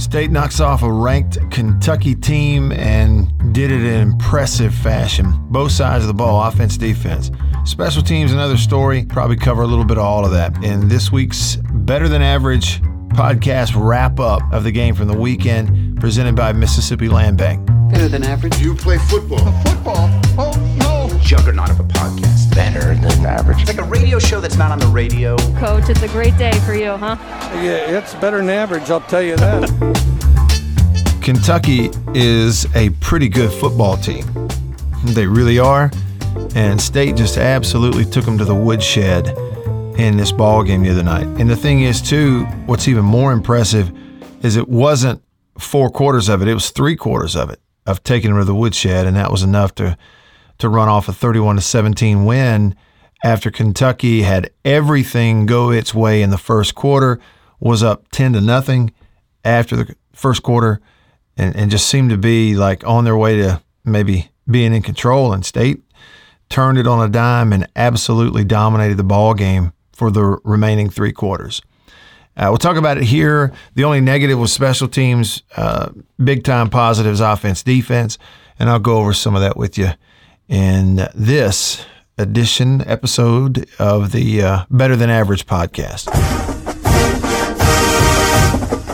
State knocks off a ranked Kentucky team and did it in impressive fashion. Both sides of the ball, offense, defense. Special teams, another story. Probably cover a little bit of all of that in this week's Better Than Average podcast wrap up of the game from the weekend, presented by Mississippi Land Bank. Better than average. You play football. Football? Oh, no. Juggernaut of a podcast. Better than average. Like a radio show that's not on the radio. Coach, it's a great day for you, huh? Yeah, it's better than average, I'll tell you that. Kentucky is a pretty good football team. They really are. And State just absolutely took them to the woodshed in this ball game the other night. And the thing is, too, what's even more impressive is it wasn't four quarters of it; it was three quarters of it of taking them to the woodshed, and that was enough to to run off a 31 to 17 win after Kentucky had everything go its way in the first quarter, was up 10 to nothing after the first quarter, and, and just seemed to be like on their way to maybe being in control. And State turned it on a dime and absolutely dominated the ball game for the remaining three quarters. Uh, we'll talk about it here. The only negative was special teams, uh, big time positives, offense, defense, and I'll go over some of that with you in this edition episode of the uh, Better Than Average podcast.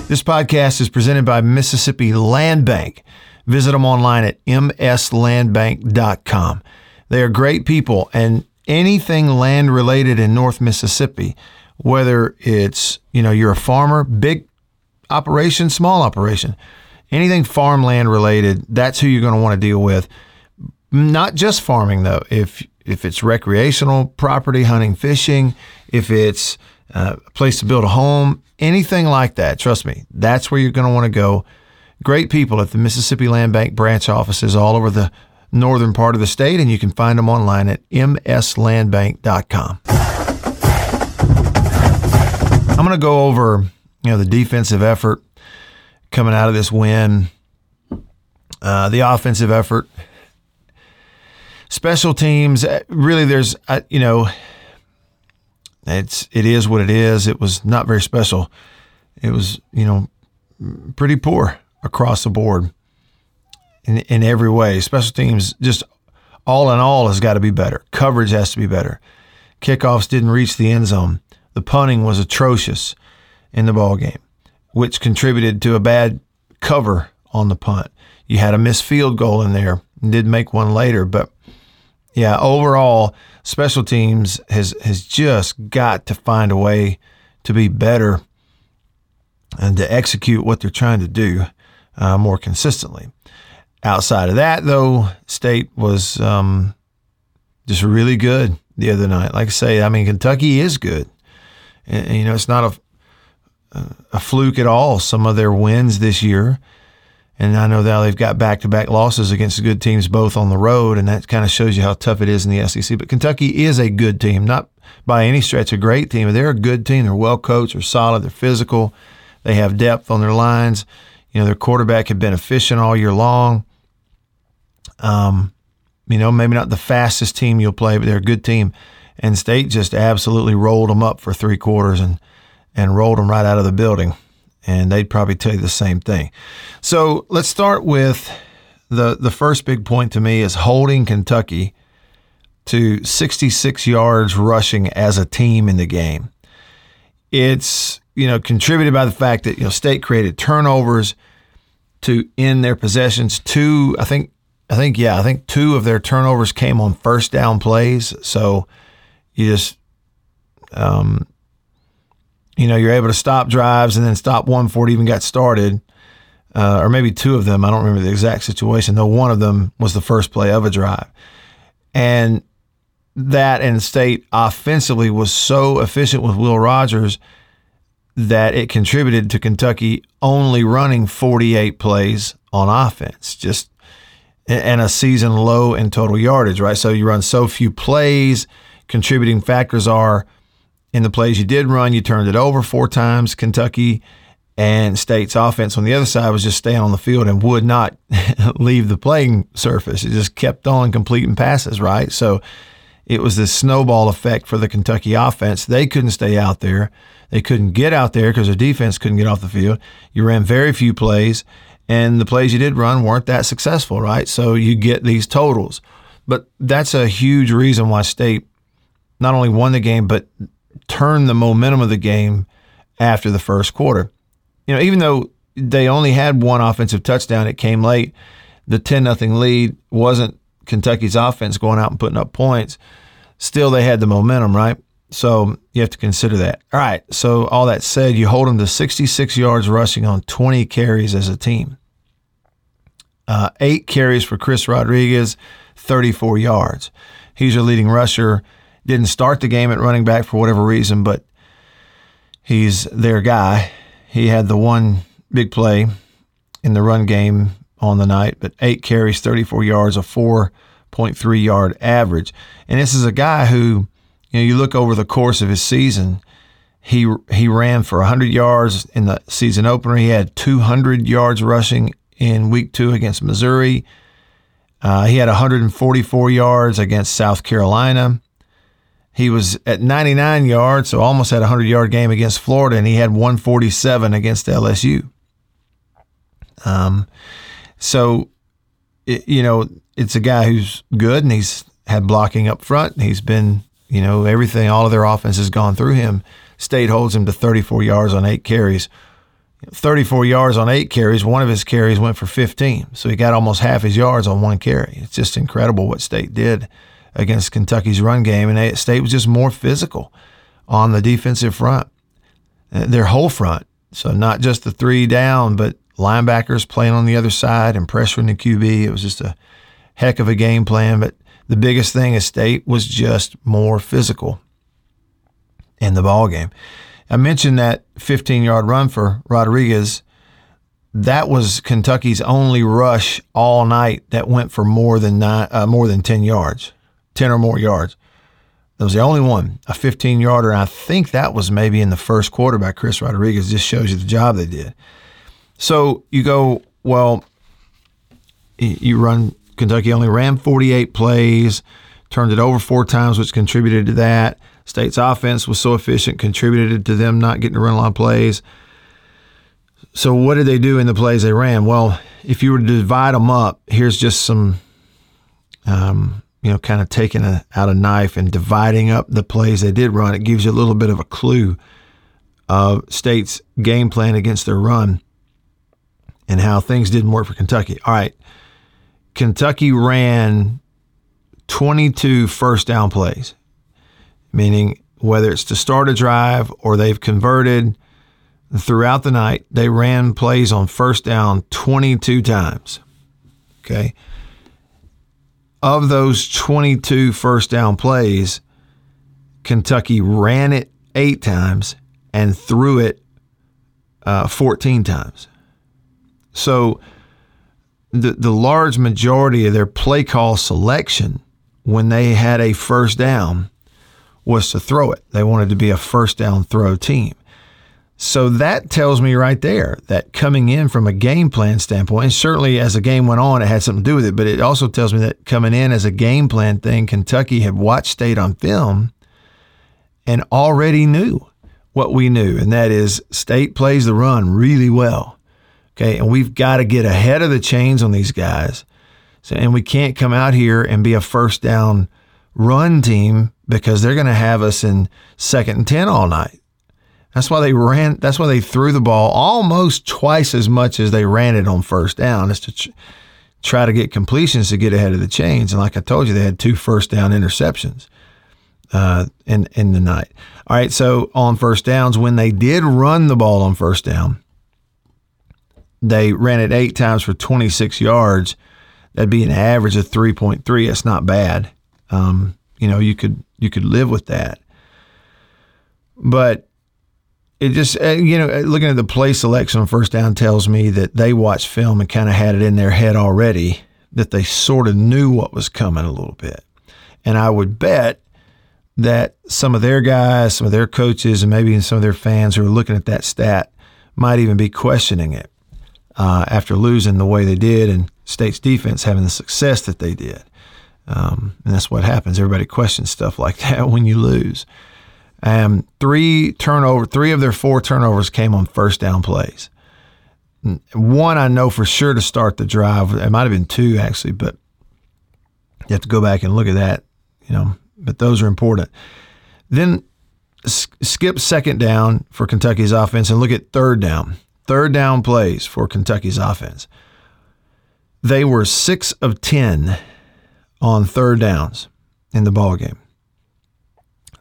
This podcast is presented by Mississippi Land Bank. Visit them online at mslandbank.com. They are great people, and anything land related in North Mississippi, whether it's, you know, you're a farmer, big operation, small operation, anything farmland related, that's who you're going to want to deal with. Not just farming though. If if it's recreational property, hunting, fishing, if it's uh, a place to build a home, anything like that, trust me, that's where you're going to want to go. Great people at the Mississippi Land Bank branch offices all over the northern part of the state, and you can find them online at mslandbank.com. I'm going to go over, you know, the defensive effort coming out of this win, uh, the offensive effort, special teams. uh, Really, there's, uh, you know, it's it is what it is. It was not very special. It was, you know, pretty poor across the board in, in every way. Special teams, just all in all, has got to be better. Coverage has to be better. Kickoffs didn't reach the end zone. The punting was atrocious in the ball game, which contributed to a bad cover on the punt. You had a missed field goal in there. And Did make one later, but yeah, overall, special teams has has just got to find a way to be better and to execute what they're trying to do uh, more consistently. Outside of that, though, State was um, just really good the other night. Like I say, I mean, Kentucky is good. And, you know, it's not a, a fluke at all, some of their wins this year. And I know now they've got back to back losses against good teams both on the road, and that kind of shows you how tough it is in the SEC. But Kentucky is a good team, not by any stretch a great team, but they're a good team. They're well coached, they're solid, they're physical, they have depth on their lines. You know, their quarterback had been efficient all year long. Um, you know, maybe not the fastest team you'll play, but they're a good team. And State just absolutely rolled them up for three quarters and and rolled them right out of the building. And they'd probably tell you the same thing. So let's start with the the first big point to me is holding Kentucky to 66 yards rushing as a team in the game. It's you know contributed by the fact that you know State created turnovers to end their possessions. Two, I think, I think, yeah, I think two of their turnovers came on first down plays. So you just, um, you know, you're able to stop drives and then stop one before it even got started. Uh, or maybe two of them. I don't remember the exact situation, though one of them was the first play of a drive. And that and State offensively was so efficient with Will Rogers that it contributed to Kentucky only running 48 plays on offense, just and a season low in total yardage, right? So you run so few plays. Contributing factors are in the plays you did run, you turned it over four times. Kentucky and State's offense on the other side was just staying on the field and would not leave the playing surface. It just kept on completing passes, right? So it was this snowball effect for the Kentucky offense. They couldn't stay out there. They couldn't get out there because their defense couldn't get off the field. You ran very few plays, and the plays you did run weren't that successful, right? So you get these totals. But that's a huge reason why State not only won the game, but turned the momentum of the game after the first quarter. You know, even though they only had one offensive touchdown, it came late. The 10 nothing lead wasn't Kentucky's offense going out and putting up points. Still, they had the momentum, right? So you have to consider that. All right. So, all that said, you hold them to 66 yards rushing on 20 carries as a team. Uh, eight carries for Chris Rodriguez, 34 yards. He's your leading rusher. Didn't start the game at running back for whatever reason, but he's their guy. He had the one big play in the run game on the night, but eight carries, 34 yards, a 4.3 yard average. And this is a guy who, you know, you look over the course of his season, he he ran for 100 yards in the season opener. He had 200 yards rushing in week two against Missouri. Uh, he had 144 yards against South Carolina. He was at 99 yards, so almost had a 100 yard game against Florida, and he had 147 against LSU. Um, so, it, you know, it's a guy who's good and he's had blocking up front. He's been, you know, everything, all of their offense has gone through him. State holds him to 34 yards on eight carries. 34 yards on eight carries. One of his carries went for 15. So he got almost half his yards on one carry. It's just incredible what State did against Kentucky's run game. And State was just more physical on the defensive front, uh, their whole front. So not just the three down, but linebackers playing on the other side and pressuring the QB. It was just a heck of a game plan. But the biggest thing is State was just more physical in the ball game. I mentioned that 15 yard run for Rodriguez. That was Kentucky's only rush all night that went for more than nine, uh, more than 10 yards, 10 or more yards. That was the only one, a 15 yarder. I think that was maybe in the first quarter by Chris Rodriguez. Just shows you the job they did. So you go, well, you run, Kentucky only ran 48 plays, turned it over four times, which contributed to that. State's offense was so efficient, contributed to them not getting to run a lot of plays. So, what did they do in the plays they ran? Well, if you were to divide them up, here's just some, um, you know, kind of taking a, out a knife and dividing up the plays they did run. It gives you a little bit of a clue of State's game plan against their run and how things didn't work for Kentucky. All right. Kentucky ran 22 first down plays meaning whether it's to start a drive or they've converted throughout the night, they ran plays on first down 22 times. Okay. Of those 22 first down plays, Kentucky ran it eight times and threw it uh, 14 times. So the, the large majority of their play call selection when they had a first down was to throw it. They wanted to be a first down throw team. So that tells me right there that coming in from a game plan standpoint, and certainly as the game went on, it had something to do with it, but it also tells me that coming in as a game plan thing, Kentucky had watched State on film and already knew what we knew, and that is State plays the run really well. Okay, and we've got to get ahead of the chains on these guys. So, and we can't come out here and be a first down run team because they're going to have us in second and 10 all night. That's why they ran, that's why they threw the ball almost twice as much as they ran it on first down, is to tr- try to get completions to get ahead of the chains. And like I told you, they had two first down interceptions uh, in, in the night. All right, so on first downs, when they did run the ball on first down, they ran it eight times for 26 yards. That'd be an average of 3.3. That's not bad. Um, you know, you could you could live with that. But it just uh, you know, looking at the play selection on first down tells me that they watched film and kind of had it in their head already that they sort of knew what was coming a little bit. And I would bet that some of their guys, some of their coaches, and maybe even some of their fans who are looking at that stat might even be questioning it uh, after losing the way they did and State's defense having the success that they did. Um, and that's what happens. Everybody questions stuff like that when you lose. Um, three turnover, three of their four turnovers came on first down plays. One I know for sure to start the drive. It might have been two actually, but you have to go back and look at that. You know, but those are important. Then skip second down for Kentucky's offense and look at third down. Third down plays for Kentucky's offense. They were six of ten on third downs in the ball game.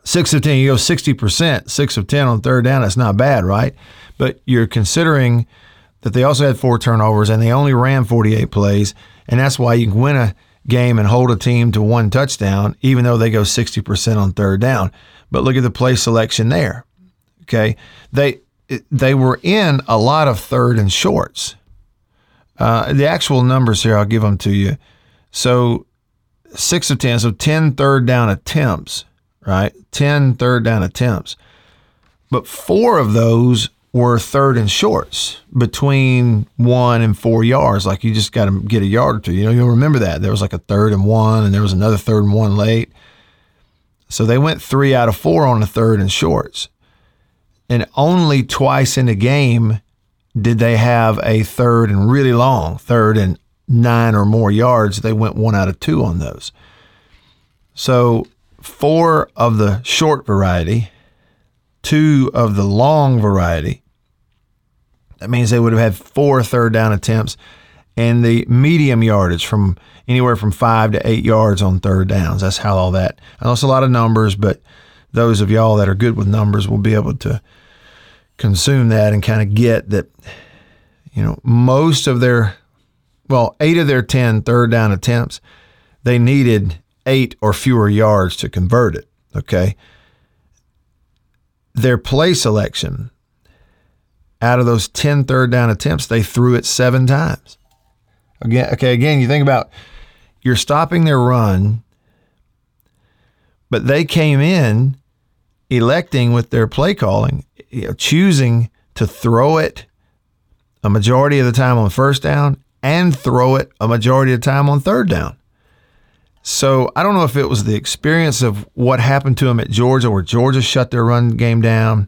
Six of ten, you go sixty percent. Six of ten on third down. That's not bad, right? But you're considering that they also had four turnovers and they only ran 48 plays, and that's why you can win a game and hold a team to one touchdown, even though they go 60% on third down. But look at the play selection there. Okay, they they were in a lot of third and shorts. Uh, the actual numbers here, I'll give them to you. So six of 10, so 10 third down attempts, right? 10 third down attempts. But four of those were third and shorts between one and four yards. Like you just got to get a yard or two. You know, you'll remember that. There was like a third and one, and there was another third and one late. So they went three out of four on the third and shorts. And only twice in the game did they have a third and really long, third and nine or more yards. They went one out of two on those. So four of the short variety, two of the long variety. That means they would have had four third down attempts and the medium yardage from anywhere from five to eight yards on third downs. That's how all that. I know it's a lot of numbers, but those of y'all that are good with numbers will be able to consume that and kind of get that, you know, most of their, well, eight of their 10 third down attempts, they needed eight or fewer yards to convert it. Okay. Their play selection, out of those 10 third down attempts, they threw it seven times. Again, okay, again, you think about you're stopping their run, but they came in electing with their play calling, you know, choosing to throw it a majority of the time on first down and throw it a majority of the time on third down. So I don't know if it was the experience of what happened to him at Georgia, where Georgia shut their run game down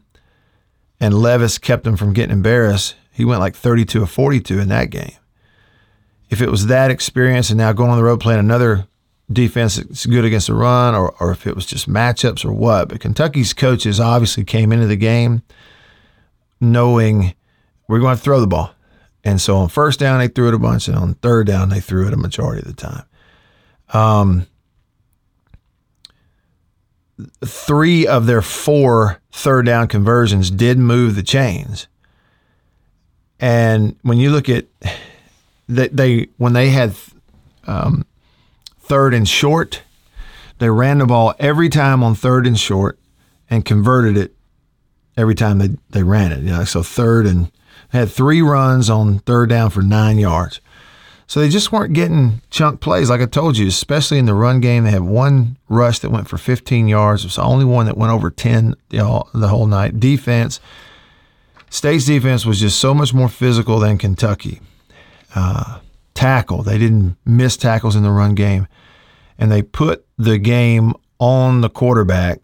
and Levis kept him from getting embarrassed. He went like 32 or 42 in that game. If it was that experience and now going on the road playing another defense that's good against the run, or, or if it was just matchups or what. But Kentucky's coaches obviously came into the game knowing we're going to throw the ball. And so on first down, they threw it a bunch, and on third down, they threw it a majority of the time. Um, three of their four third down conversions did move the chains. And when you look at they, they when they had um, third and short, they ran the ball every time on third and short and converted it every time they, they ran it. You know, so third and had three runs on third down for nine yards. So they just weren't getting chunk plays, like I told you, especially in the run game. They had one rush that went for 15 yards. It was the only one that went over 10 you know, the whole night. Defense, State's defense was just so much more physical than Kentucky. Uh, tackle, they didn't miss tackles in the run game, and they put the game on the quarterback.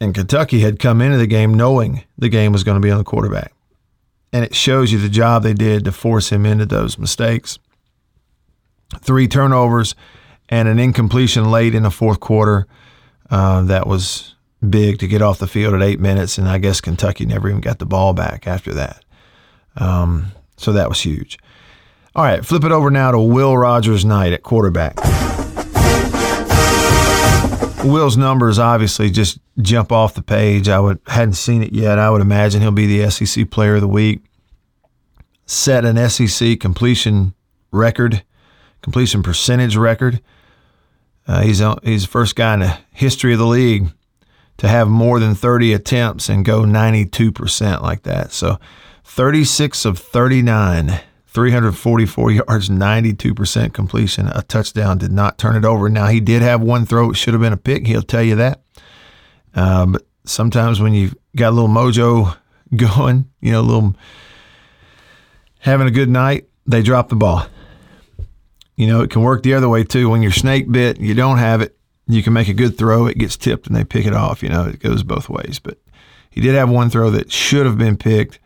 And Kentucky had come into the game knowing the game was going to be on the quarterback and it shows you the job they did to force him into those mistakes. Three turnovers and an incompletion late in the fourth quarter. Uh, that was big to get off the field at eight minutes, and I guess Kentucky never even got the ball back after that. Um, so that was huge. All right, flip it over now to Will Rogers night at quarterback. Will's numbers obviously just jump off the page. I would hadn't seen it yet. I would imagine he'll be the SEC Player of the Week. Set an SEC completion record, completion percentage record. Uh, he's he's the first guy in the history of the league to have more than 30 attempts and go 92% like that. So 36 of 39 344 yards, 92% completion. A touchdown did not turn it over. Now, he did have one throw. It should have been a pick. He'll tell you that. Uh, but sometimes when you've got a little mojo going, you know, a little having a good night, they drop the ball. You know, it can work the other way too. When you're snake bit, you don't have it, you can make a good throw, it gets tipped and they pick it off. You know, it goes both ways. But he did have one throw that should have been picked,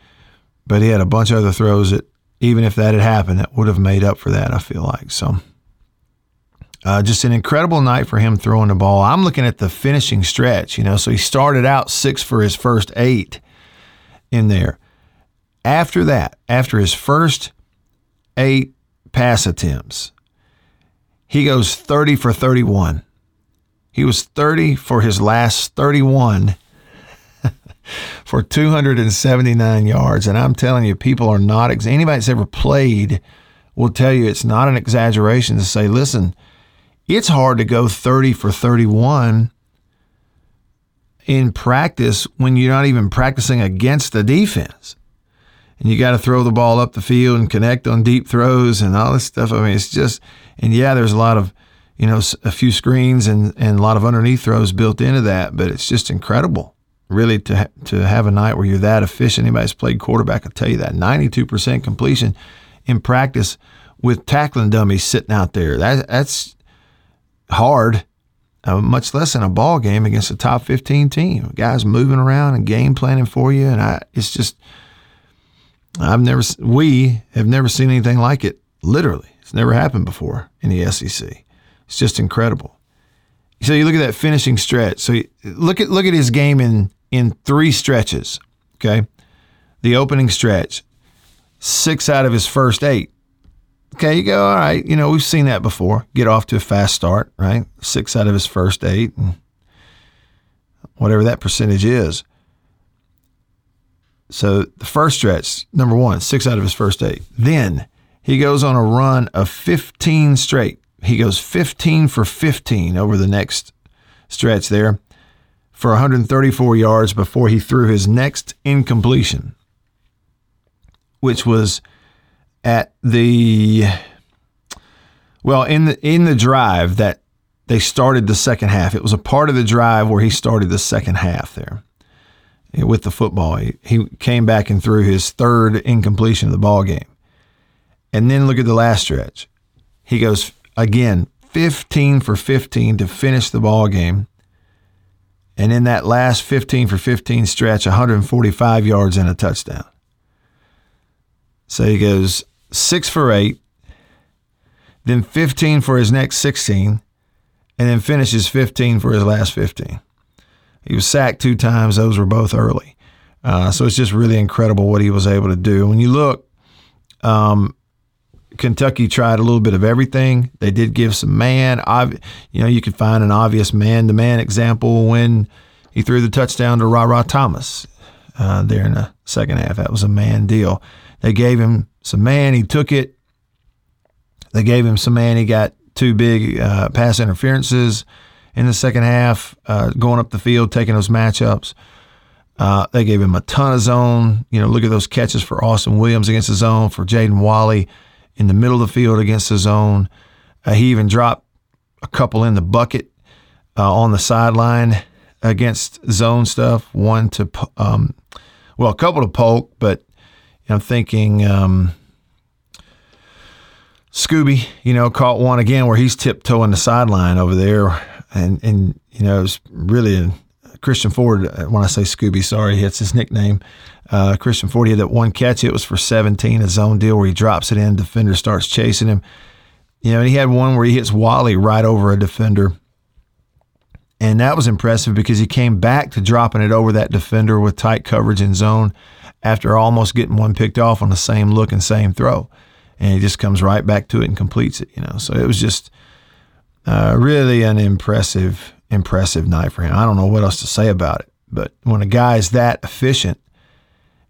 but he had a bunch of other throws that, even if that had happened, that would have made up for that, I feel like. So, uh, just an incredible night for him throwing the ball. I'm looking at the finishing stretch, you know, so he started out six for his first eight in there. After that, after his first eight pass attempts, he goes 30 for 31. He was 30 for his last 31 for 279 yards. And I'm telling you, people are not, anybody that's ever played will tell you it's not an exaggeration to say, listen, it's hard to go 30 for 31 in practice when you're not even practicing against the defense. And you got to throw the ball up the field and connect on deep throws and all this stuff. I mean, it's just, and yeah, there's a lot of, you know, a few screens and, and a lot of underneath throws built into that, but it's just incredible, really, to ha- to have a night where you're that efficient. Anybody's played quarterback I'll tell you that 92% completion in practice with tackling dummies sitting out there. That that's hard, uh, much less in a ball game against a top 15 team. Guys moving around and game planning for you, and I, it's just I've never we have never seen anything like it. Literally, it's never happened before in the SEC. It's just incredible. So you look at that finishing stretch. So you, look at look at his game in in three stretches. Okay, the opening stretch, six out of his first eight. Okay, you go, all right, you know, we've seen that before. Get off to a fast start, right? Six out of his first eight, whatever that percentage is. So the first stretch, number one, six out of his first eight. Then he goes on a run of 15 straight. He goes 15 for 15 over the next stretch there for 134 yards before he threw his next incompletion, which was at the well in the in the drive that they started the second half. It was a part of the drive where he started the second half there eh, with the football. He, he came back and threw his third incompletion of the ball game. And then look at the last stretch. He goes again 15 for 15 to finish the ball game. And in that last 15 for 15 stretch, 145 yards and a touchdown. So he goes six for eight, then 15 for his next 16, and then finishes 15 for his last 15. He was sacked two times. Those were both early. Uh, so it's just really incredible what he was able to do. When you look, um, Kentucky tried a little bit of everything. They did give some man. Ob- you know, you could find an obvious man-to-man example when he threw the touchdown to Ra Ra Thomas uh, there in the second half. That was a man deal. They gave him some man. He took it. They gave him some man. He got two big uh, pass interferences in the second half, uh, going up the field, taking those matchups. Uh, they gave him a ton of zone. You know, look at those catches for Austin Williams against the zone, for Jaden Walley in the middle of the field against the zone. Uh, he even dropped a couple in the bucket uh, on the sideline against zone stuff. One to, um, well, a couple to Polk, but I'm thinking um, Scooby, you know, caught one again where he's tiptoeing the sideline over there. And, and you know, it's really a, Christian Ford, uh, when I say Scooby, sorry, it's his nickname. Uh, Christian Ford, he had that one catch. It was for 17, a zone deal where he drops it in, defender starts chasing him. You know, and he had one where he hits Walley right over a defender. And that was impressive because he came back to dropping it over that defender with tight coverage in zone after almost getting one picked off on the same look and same throw. And he just comes right back to it and completes it, you know. So it was just uh, really an impressive impressive night for him. I don't know what else to say about it, but when a guy is that efficient,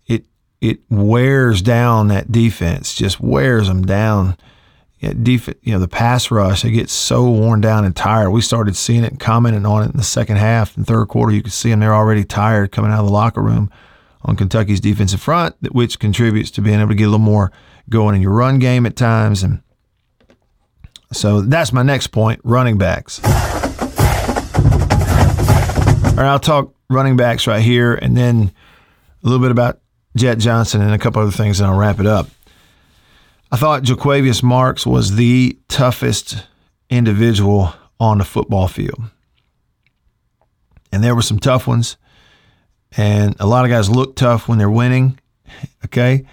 it it wears down that defense, just wears them down. Def- you know, the pass rush, they get so worn down and tired. We started seeing it and commenting on it in the second half and third quarter. You could see them, they're already tired coming out of the locker room on Kentucky's defensive front, which contributes to being able to get a little more going in your run game at times. And so that's my next point running backs. All right, I'll talk running backs right here and then a little bit about Jett Johnson and a couple other things, and I'll wrap it up. I thought Jo'quavious Marks was the toughest individual on the football field. and there were some tough ones. And a lot of guys look tough when they're winning. Okay.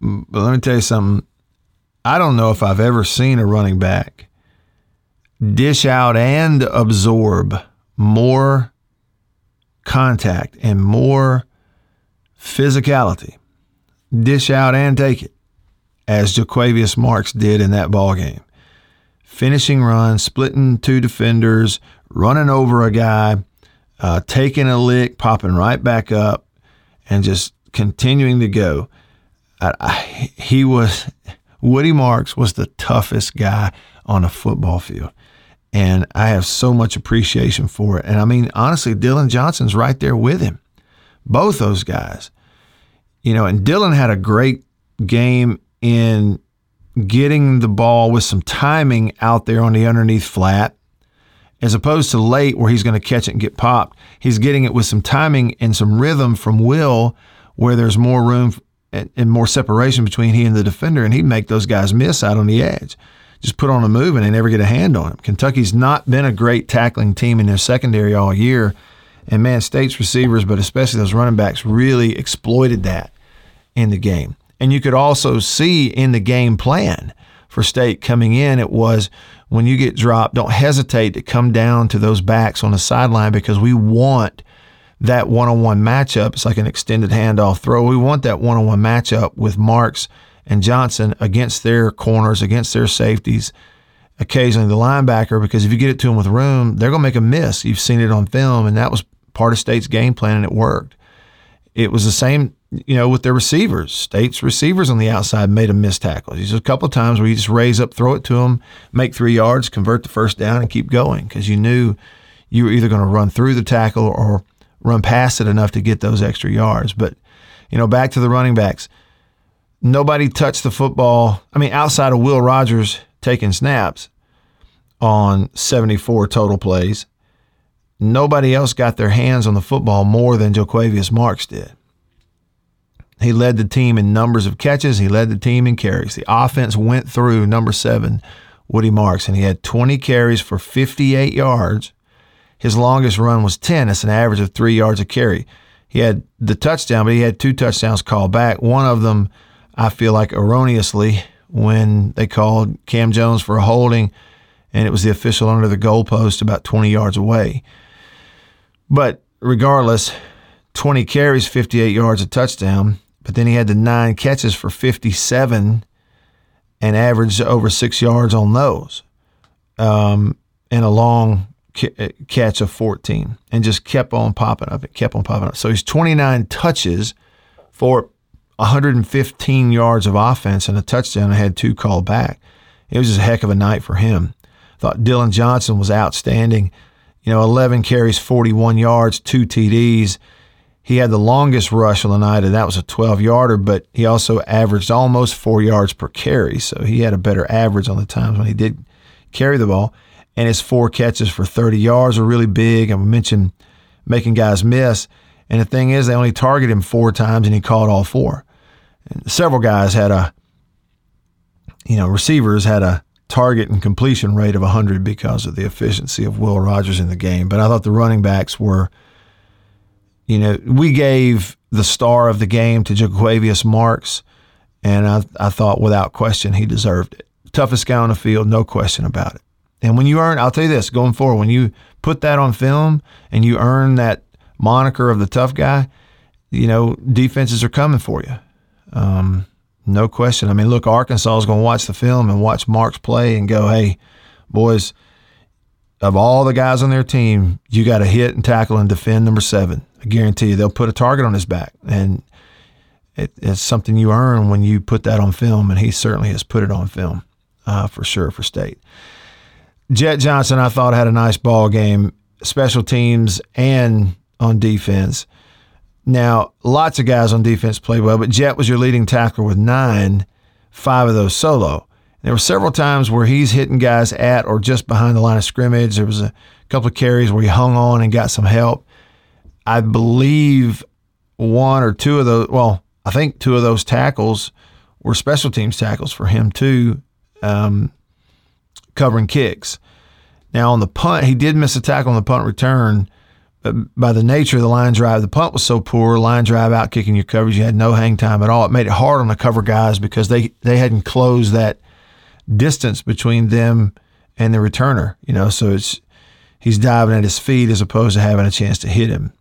But let me tell you something. I don't know if I've ever seen a running back dish out and absorb more contact and more physicality, dish out and take it, as Jo'quavious Marks did in that ball game. Finishing run, splitting two defenders, running over a guy, uh, taking a lick, popping right back up, and just continuing to go. I, I, he was Woody Marks was the toughest guy on a football field. And I have so much appreciation for it. And I mean, honestly, Dillon Johnson's right there with him. Both those guys. You know, and Dillon had a great game in getting the ball with some timing out there on the underneath flat, as opposed to late where he's going to catch it and get popped. He's getting it with some timing and some rhythm from Will, where there's more room and, more separation between he and the defender, and he'd make those guys miss out on the edge. Just put on a move and they never get a hand on him. Kentucky's not been a great tackling team in their secondary all year. And man, State's receivers, but especially those running backs, really exploited that in the game. And you could also see in the game plan for State coming in, it was when you get dropped, don't hesitate to come down to those backs on the sideline because we want that one on one matchup. It's like an extended handoff throw. We want that one on one matchup with Marks and Johnson against their corners, against their safeties, occasionally the linebacker, because if you get it to them with room, they're going to make a miss. You've seen it on film, and that was part of State's game plan, and it worked. It was the same, you know, with their receivers. State's receivers on the outside made a missed tackle. There's a couple of times where you just raise up, throw it to them, make three yards, convert the first down, and keep going because you knew you were either going to run through the tackle or run past it enough to get those extra yards. But, you know, back to the running backs nobody touched the football. I mean, outside of Will Rogers taking snaps on 74 total plays, nobody else got their hands on the football more than Jo'quavious Marks did. He led the team in numbers of catches. He led the team in carries. The offense went through number seven, Woody Marks, and he had 20 carries for 58 yards. His longest run was 10. That's an average of three yards a carry. He had the touchdown, but he had two touchdowns called back. One of them I feel like erroneously when they called Cam Jones for a holding and it was the official under the goalpost about 20 yards away. But regardless, 20 carries, 58 yards, a touchdown. But then he had the nine catches for 57 and averaged over six yards on those um, and a long catch of 14 and just kept on popping up. It kept on popping up. So he's 29 touches for 115 yards of offense and a touchdown. I had two called back. It was just a heck of a night for him. Thought Dillon Johnson was outstanding. You know, 11 carries, 41 yards, two TDs. He had the longest rush on the night, and that was a 12 yarder, but he also averaged almost four yards per carry. So he had a better average on the times when he did carry the ball. And his four catches for 30 yards were really big. I mentioned making guys miss. And the thing is, they only targeted him four times, and he caught all four. Several guys had a, you know, receivers had a target and completion rate of 100 because of the efficiency of Will Rogers in the game. But I thought the running backs were, you know, we gave the star of the game to Jo'quavious Marks, and I, I thought without question he deserved it. Toughest guy on the field, no question about it. And when you earn, I'll tell you this going forward, when you put that on film and you earn that moniker of the tough guy, you know, defenses are coming for you. Um, no question. I mean, look, Arkansas is going to watch the film and watch Marks play and go, hey, boys, of all the guys on their team, you got to hit and tackle and defend number seven. I guarantee you they'll put a target on his back. And it, it's something you earn when you put that on film. And he certainly has put it on film uh, for sure for state. Jett Johnson, I thought, had a nice ball game, special teams and on defense. Now, lots of guys on defense played well, but Jett was your leading tackler with nine, five of those solo. There were several times where he's hitting guys at or just behind the line of scrimmage. There was a couple of carries where he hung on and got some help. I believe one or two of those, well, I think two of those tackles were special teams tackles for him too, um, covering kicks. Now on the punt, he did miss a tackle on the punt return by the nature of the line drive, the punt was so poor, line drive out kicking your coverage, you had no hang time at all. It made it hard on the cover guys because they, they hadn't closed that distance between them and the returner, you know, so it's he's diving at his feet as opposed to having a chance to hit him.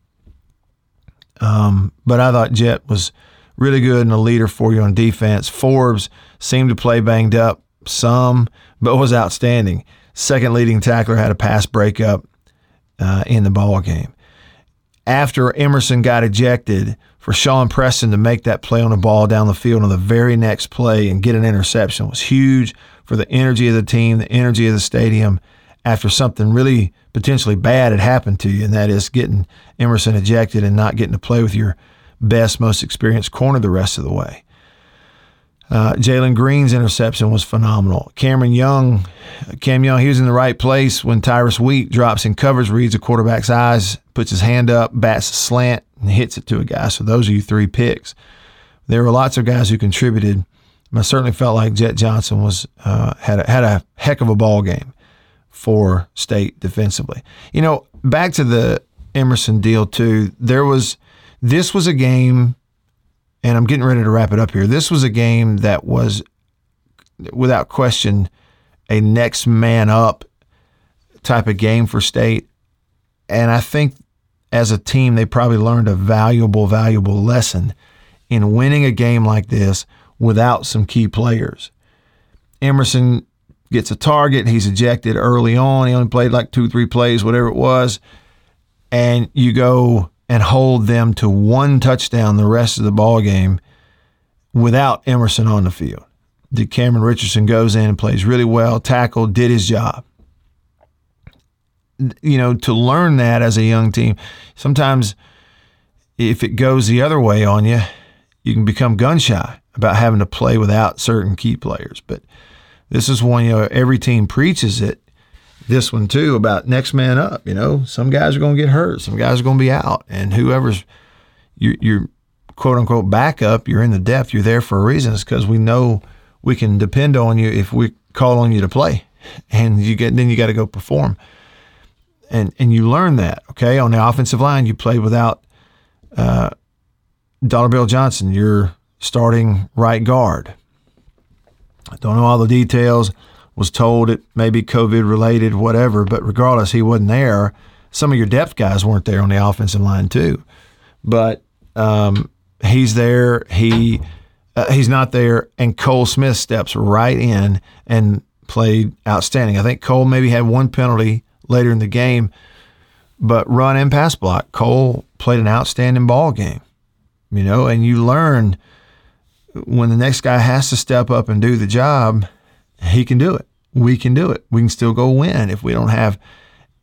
Um, but I thought Jett was really good and a leader for you on defense. Forbes seemed to play banged up some, but was outstanding. Second leading tackler had a pass breakup uh, in the ball game. After Emerson got ejected, for Shawn Preston to make that play on the ball down the field on the very next play and get an interception was huge for the energy of the team, the energy of the stadium after something really potentially bad had happened to you, and that is getting Emerson ejected and not getting to play with your best, most experienced corner the rest of the way. Uh, Jalen Green's interception was phenomenal. Cameron Young, Cam Young, he was in the right place when Tyrus Wheat drops in coverage, reads a quarterback's eyes, puts his hand up, bats a slant, and hits it to a guy. So those are your three picks. There were lots of guys who contributed. I certainly felt like Jett Johnson was uh, had a, had a heck of a ball game for State defensively. You know, back to the Emerson deal too. There was this was a game and I'm getting ready to wrap it up here. This was a game that was, without question, a next man up type of game for State. And I think as a team, they probably learned a valuable, valuable lesson in winning a game like this without some key players. Emerson gets a target. He's ejected early on. He only played like two, three plays, whatever it was. And you go and hold them to one touchdown the rest of the ball game without Emerson on the field. Decamerion Richardson goes in and plays really well, tackled, did his job. You know, to learn that as a young team, sometimes if it goes the other way on you, you can become gun shy about having to play without certain key players. But this is one, you know, every team preaches it this one too about next man up. You know, some guys are going to get hurt, some guys are going to be out, and whoever's your, your quote unquote backup, you're in the depth, you're there for a reason. It's because we know we can depend on you if we call on you to play, and you get then you got to go perform, and and you learn that. Okay, on the offensive line, you played without uh, Dollar Bill Johnson, your starting right guard. I don't know all the details was told it may be COVID related, whatever. But regardless, he wasn't there. Some of your depth guys weren't there on the offensive line too. But um, he's there. He uh, he's not there, and Cole Smith steps right in and played outstanding. I think Cole maybe had one penalty later in the game, but run and pass block. Cole played an outstanding ball game. You know, and you learn when the next guy has to step up and do the job he can do it. We can do it. We can still go win if we don't have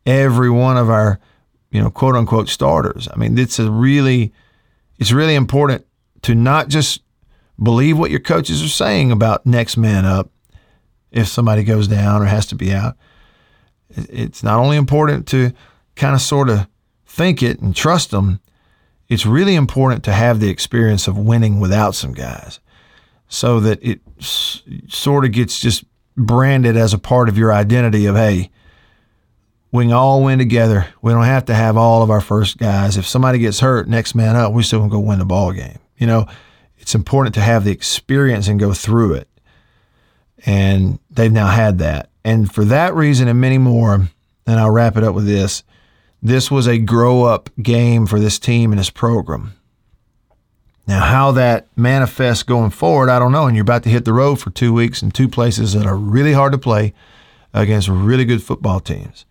every one of our, you know, quote unquote starters. I mean, it's a really, it's really important to not just believe what your coaches are saying about next man up if somebody goes down or has to be out. It's not only important to kind of sort of think it and trust them, it's really important to have the experience of winning without some guys so that it s- sort of gets just branded as a part of your identity of, hey, we can all win together. We don't have to have all of our first guys. If somebody gets hurt, next man up, we still gonna go win the ball game. You know, it's important to have the experience and go through it. And they've now had that. And for that reason and many more, and I'll wrap it up with this. This was a grow up game for this team and this program. Now, how that manifests going forward, I don't know. And you're about to hit the road for two weeks in two places that are really hard to play against really good football teams.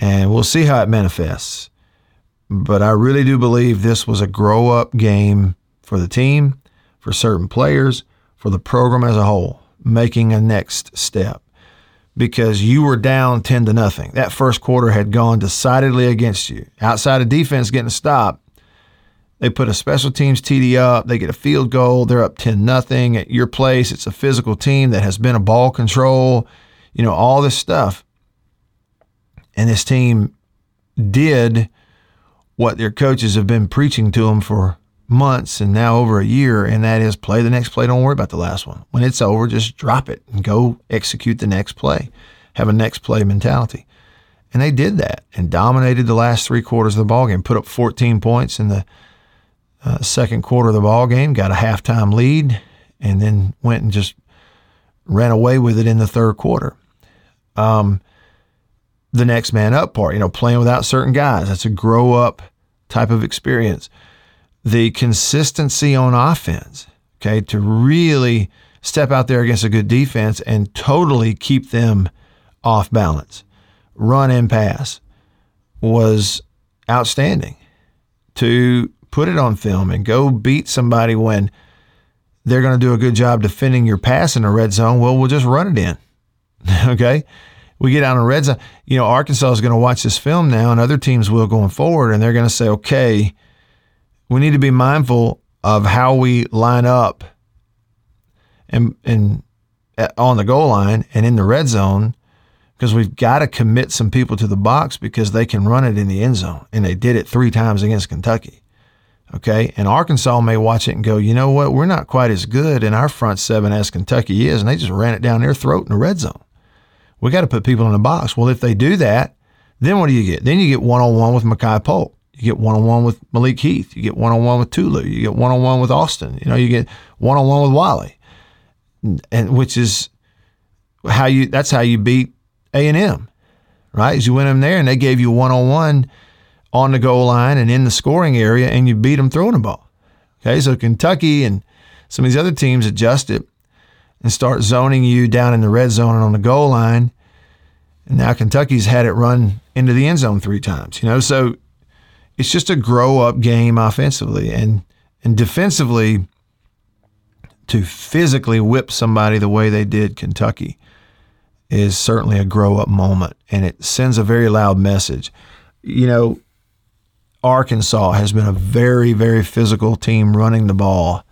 And we'll see how it manifests. But I really do believe this was a grow up game for the team, for certain players, for the program as a whole, making a next step. Because you were down 10 to nothing. That first quarter had gone decidedly against you. Outside of defense getting a stop, they put a special teams TD up. They get a field goal. They're up 10 nothing at your place. It's a physical team that has been a ball control, you know, all this stuff. And this team did what their coaches have been preaching to them for months and now over a year, and that is play the next play. Don't worry about the last one. When it's over, just drop it and go execute the next play. Have a next play mentality. And they did that and dominated the last three quarters of the ball game. Put up 14 points in the uh, second quarter of the ball game, got a halftime lead, and then went and just ran away with it in the third quarter. Um, the next man up part, you know, playing without certain guys. That's a grow up type of experience. The consistency on offense, okay, to really step out there against a good defense and totally keep them off balance, run and pass was outstanding. To put it on film and go beat somebody when they're going to do a good job defending your pass in the red zone, well, we'll just run it in. okay? We get out in red zone. You know, Arkansas is going to watch this film now, and other teams will going forward, and they're going to say, okay, we need to be mindful of how we line up and, and uh, on the goal line and in the red zone because we've got to commit some people to the box because they can run it in the end zone. And they did it three times against Kentucky. Okay. And Arkansas may watch it and go, you know what? We're not quite as good in our front seven as Kentucky is. And they just ran it down their throat in the red zone. We got to put people in the box. Well, if they do that, then what do you get? Then you get one on one with Makai Polk. You get one on one with Malik Heath. You get one on one with Tulu. You get one on one with Austin. You know, you get one on one with Walley, and which is how you. That's how you beat A and M, right? Is you went in there and they gave you one on one on the goal line and in the scoring area, and you beat them throwing the ball. Okay, so Kentucky and some of these other teams adjust it and start zoning you down in the red zone and on the goal line. And now Kentucky's had it run into the end zone three times. You know, so it's just a grow up game offensively and and defensively to physically whip somebody the way they did Kentucky is certainly a grow up moment and it sends a very loud message. You know, Arkansas has been a very, very physical team running the ball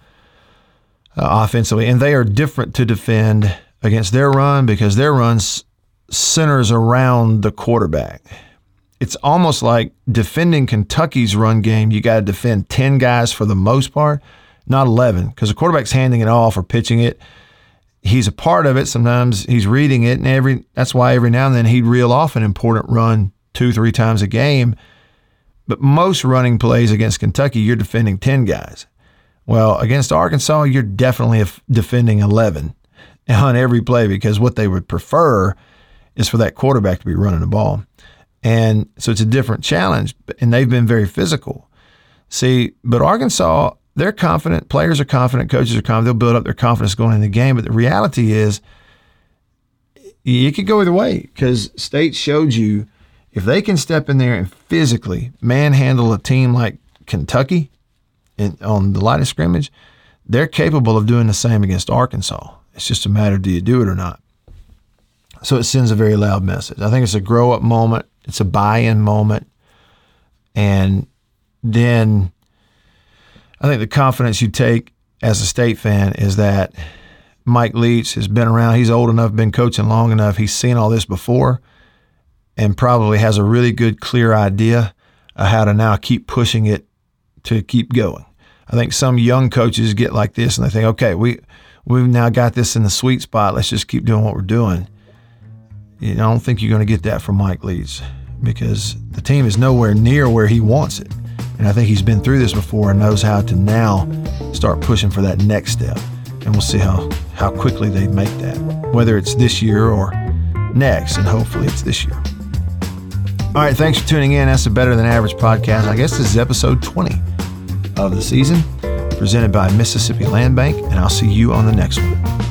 uh, offensively, and they are different to defend against their run because their run centers around the quarterback. It's almost like defending Kentucky's run game. You got to defend 10 guys for the most part, not 11, because the quarterback's handing it off or pitching it. He's a part of it. Sometimes he's reading it, and every that's why every now and then he'd reel off an important run two, three times a game but most running plays against Kentucky, you're defending 10 guys. Well, against Arkansas, you're definitely defending 11 on every play because what they would prefer is for that quarterback to be running the ball. And so it's a different challenge, and they've been very physical. See, but Arkansas, they're confident, players are confident, coaches are confident, they'll build up their confidence going into the game. But the reality is, it could go either way because State showed you if they can step in there and physically manhandle a team like Kentucky in, on the line of scrimmage, they're capable of doing the same against Arkansas. It's just a matter do you do it or not. So it sends a very loud message. I think it's a grow up moment, it's a buy in moment. And then I think the confidence you take as a state fan is that Mike Leach has been around. He's old enough, been coaching long enough. He's seen all this before and probably has a really good, clear idea of how to now keep pushing it to keep going. I think some young coaches get like this and they think, okay, we we've now got this in the sweet spot. Let's just keep doing what we're doing. You know, I don't think you're going to get that from Mike Leach because the team is nowhere near where he wants it. And I think he's been through this before and knows how to now start pushing for that next step. And we'll see how, how quickly they make that, whether it's this year or next. And hopefully it's this year. All right, thanks for tuning in. That's a Better Than Average podcast. I guess this is episode 20 of the season, presented by Mississippi Land Bank, and I'll see you on the next one.